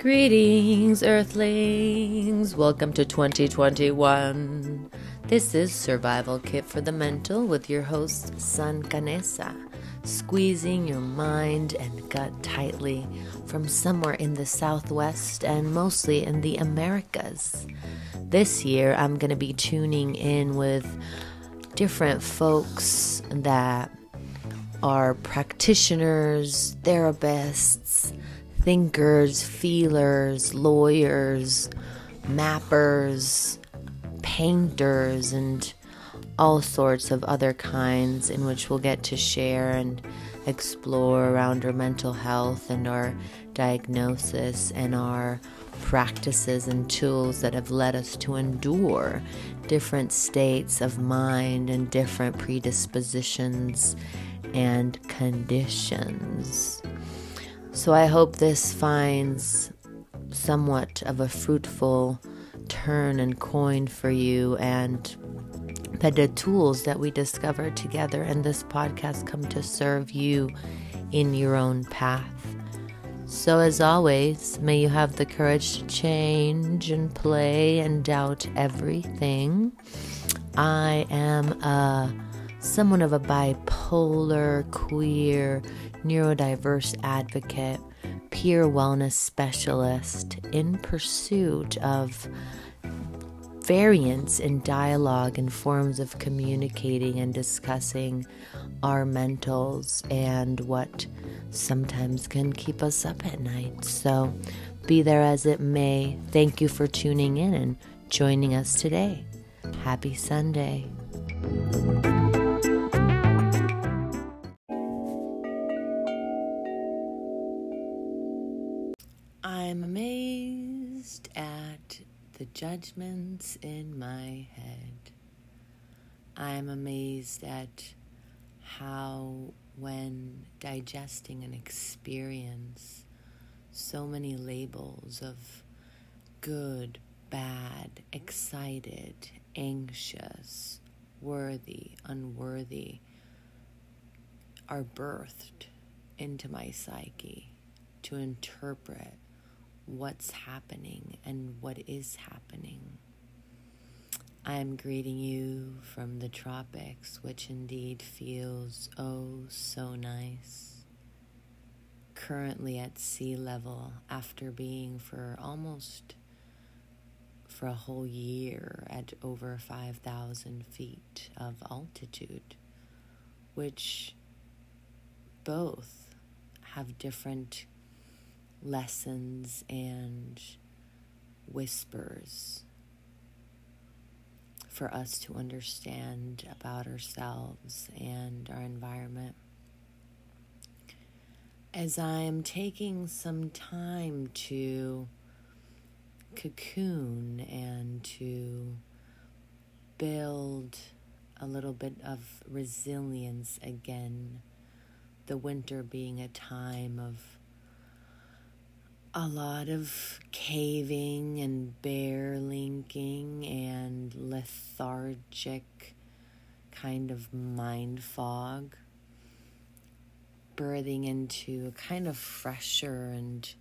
Greetings, Earthlings! Welcome to 2021. This is Survival Kit for the Mental with your host, San Canesa, squeezing your mind and gut tightly from somewhere in the Southwest and mostly in the Americas. This year, I'm going to be tuning in with different folks that are practitioners, therapists, thinkers, feelers, lawyers, mappers, painters, and all sorts of other kinds in which we'll get to share and explore around our mental health and our diagnosis and our practices and tools that have led us to endure different states of mind and different predispositions and conditions. So I hope this finds somewhat of a fruitful turn and coin for you and that the tools that we discover together in this podcast come to serve you in your own path. So, as always, may you have the courage to change and play and doubt everything. I am a someone of a bipolar, queer, neurodiverse advocate, peer wellness specialist in pursuit of variance in dialogue and forms of communicating and discussing our mentals and what sometimes can keep us up at night. So, be there as it may, thank you for tuning in and joining us today. Happy Sunday. Judgments in my head. I'm amazed at how, when digesting an experience, so many labels of good, bad, excited, anxious, worthy, unworthy are birthed into my psyche to interpret what's happening and what is happening. I'm greeting you from the tropics, which indeed feels oh so nice. Currently at sea level after being for almost for a whole year at over 5,000 feet of altitude, which both have different lessons and whispers for us to understand about ourselves and our environment. As I am taking some time to cocoon and to build a little bit of resilience again, the winter being a time of a lot of caving and bear linking and lethargic kind of mind fog, birthing into a kind of fresher and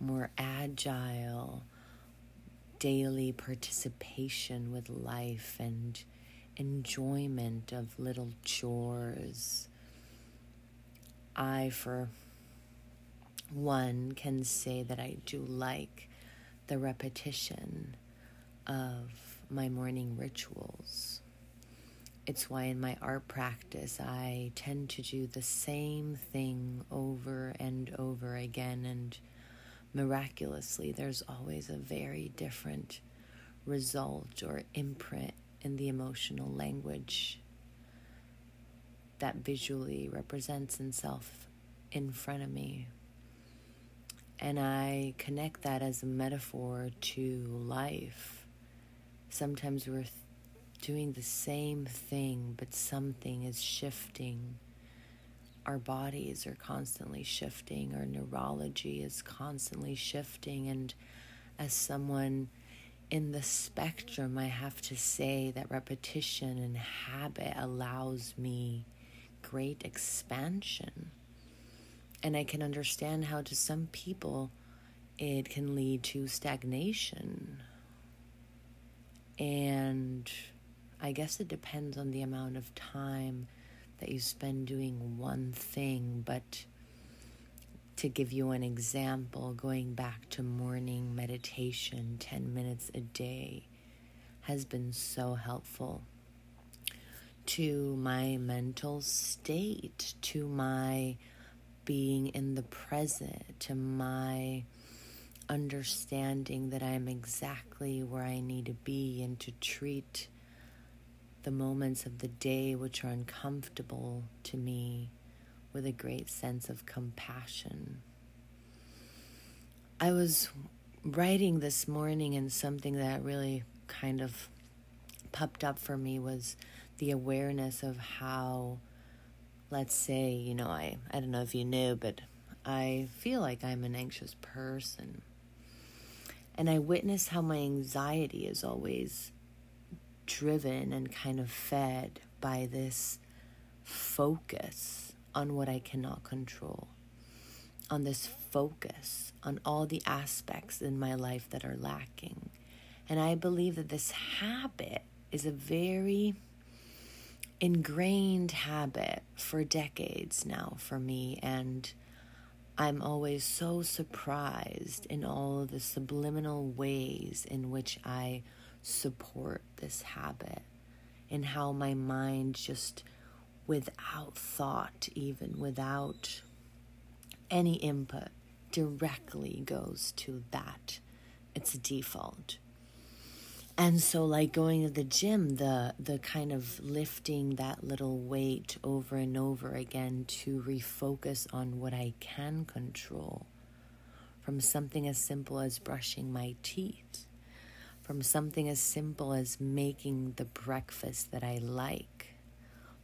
more agile daily participation with life and enjoyment of little chores. I, for one can say that I do like the repetition of my morning rituals. It's why in my art practice I tend to do the same thing over and over again, and miraculously, there's always a very different result or imprint in the emotional language that visually represents itself in front of me. And I connect that as a metaphor to life. Sometimes we're th- doing the same thing, but something is shifting. Our bodies are constantly shifting, our neurology is constantly shifting. And as someone in the spectrum, I have to say that repetition and habit allows me great expansion and I can understand how, to some people, it can lead to stagnation. And I guess it depends on the amount of time that you spend doing one thing, but to give you an example, going back to morning meditation 10 minutes a day has been so helpful to my mental state, to my being in the present, to my understanding that I am exactly where I need to be and to treat the moments of the day which are uncomfortable to me with a great sense of compassion. I was writing this morning, and something that really kind of popped up for me was the awareness of how, let's say, you know, I, I don't know if you knew, but I feel like I'm an anxious person. And I witness how my anxiety is always driven and kind of fed by this focus on what I cannot control, on this focus on all the aspects in my life that are lacking. And I believe that this habit is a very ingrained habit for decades now for me. And I'm always so surprised in all the subliminal ways in which I support this habit and how my mind just without thought even without any input directly goes to that it's a default and so like going to the gym the the kind of lifting that little weight over and over again to refocus on what i can control from something as simple as brushing my teeth from something as simple as making the breakfast that I like,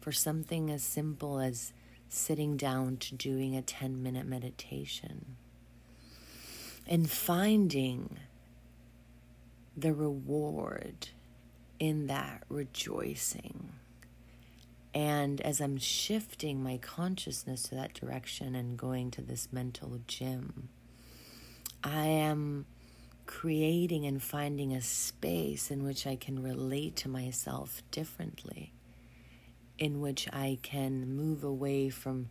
for something as simple as sitting down to doing a 10 minute meditation, and finding the reward in that rejoicing. And as I'm shifting my consciousness to that direction and going to this mental gym, I am creating and finding a space in which I can relate to myself differently, in which I can move away from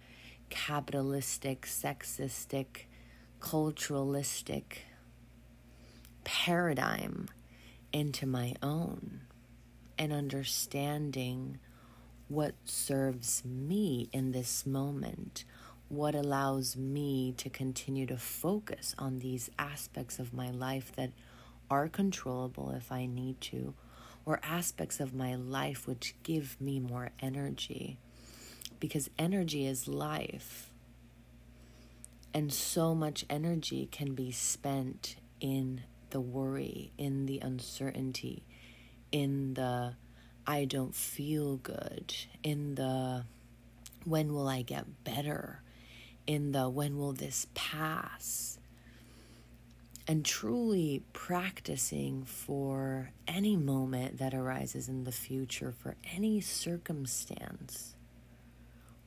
capitalistic, sexistic, culturalistic paradigm into my own and understanding what serves me in this moment what allows me to continue to focus on these aspects of my life that are controllable if I need to, or aspects of my life which give me more energy. Because energy is life. And so much energy can be spent in the worry, in the uncertainty, in the I don't feel good, in the when will I get better, in the when will this pass? And truly practicing for any moment that arises in the future, for any circumstance,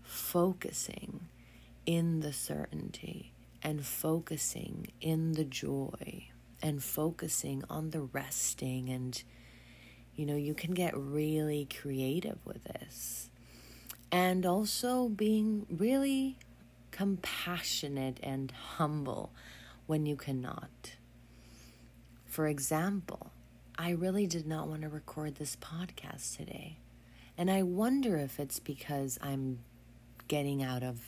focusing in the certainty and focusing in the joy and focusing on the resting. And, you know, you can get really creative with this. And also being really compassionate and humble when you cannot. For example, I really did not want to record this podcast today. And I wonder if it's because I'm getting out of,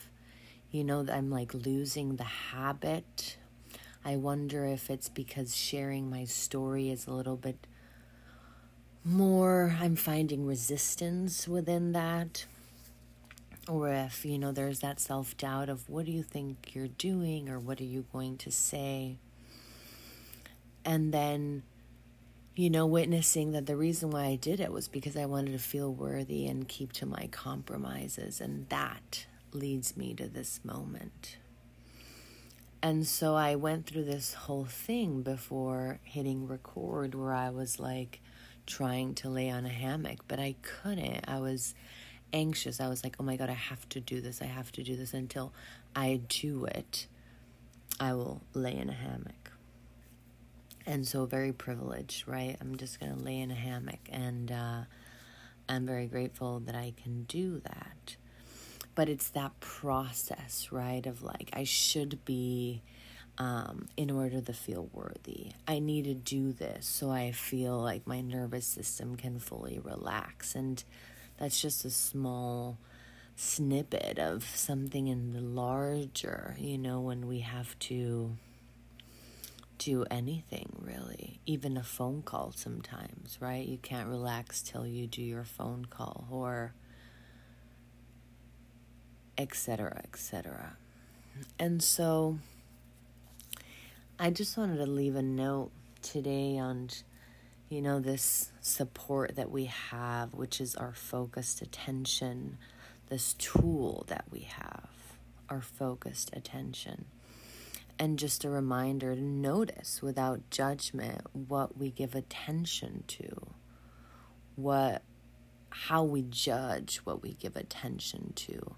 you know, I'm like losing the habit. I wonder if it's because sharing my story is a little bit more, I'm finding resistance within that. Or if you know there's that self-doubt of what do you think you're doing or what are you going to say? And then you know witnessing that the reason why I did it was because I wanted to feel worthy and keep to my compromises. And that leads me to this moment and so I went through this whole thing before hitting record where I was like trying to lay on a hammock but I couldn't I was anxious. I was like, oh my God, I have to do this. I have to do this until I do it. I will lay in a hammock. and so very privileged, right? I'm just going to lay in a hammock, and uh, I'm very grateful that I can do that. But it's that process, right? Of like, I should be, um, in order to feel worthy. I need to do this so I feel like my nervous system can fully relax. And that's just a small snippet of something in the larger, you know, when we have to do anything really, even a phone call sometimes, right? You can't relax till you do your phone call or etc etc. And so I just wanted to leave a note today on you know this support that we have, which is our focused attention, this tool that we have, our focused attention and just a reminder to notice without judgment what we give attention to what how we judge what we give attention to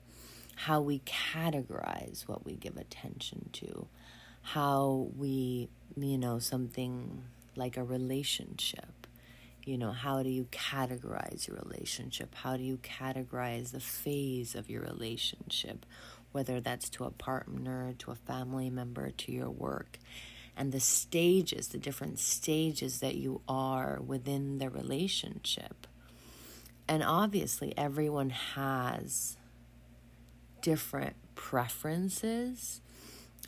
how we categorize what we give attention to how we you know something like a relationship. You know how do you categorize your relationship? How do you categorize the phase of your relationship whether that's to a partner, to a family member, to your work, and the stages, the different stages that you are within the relationship. And obviously, everyone has different preferences,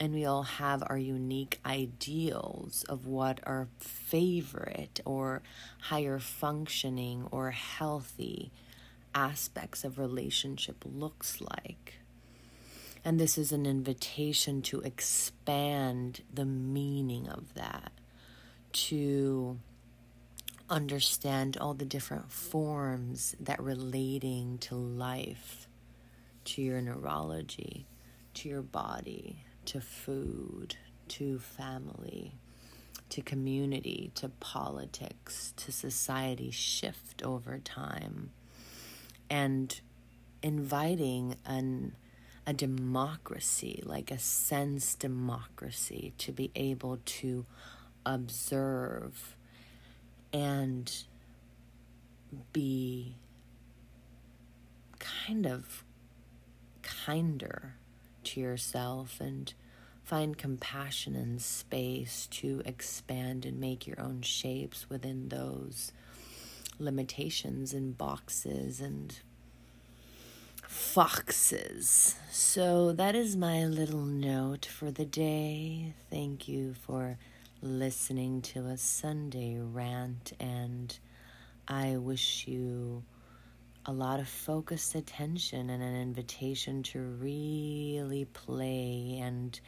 and we all have our unique ideals of what our favorite or higher functioning or healthy aspects of relationship looks like. And this is an invitation to expand the meaning of that, to understand all the different forms that relating to life, to your neurology, to your body, to food, to family, to community, to politics, to society shift over time, and inviting an a democracy, like a sense democracy, to be able to observe and be kind of kinder to yourself and find compassion and space to expand and make your own shapes within those limitations and boxes and foxes. So that is my little note for the day. Thank you for listening to a Sunday rant, and I wish you a lot of focused attention and an invitation to really play and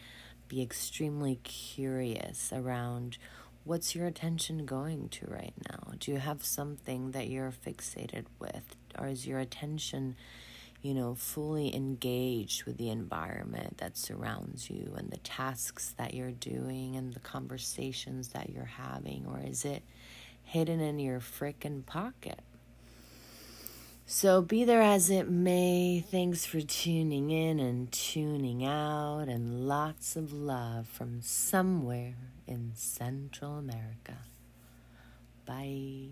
be extremely curious around what's your attention going to right now? Do you have something that you're fixated with? Or is your attention you know, fully engaged with the environment that surrounds you and the tasks that you're doing and the conversations that you're having? Or is it hidden in your frickin' pocket? So, be there as it may. Thanks for tuning in and tuning out, and lots of love from somewhere in Central America. Bye.